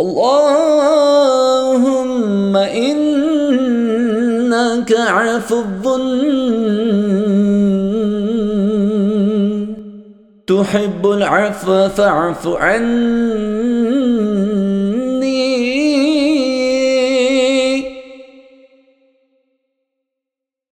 اللهم إنك عفو تحب العفو فاعف عني.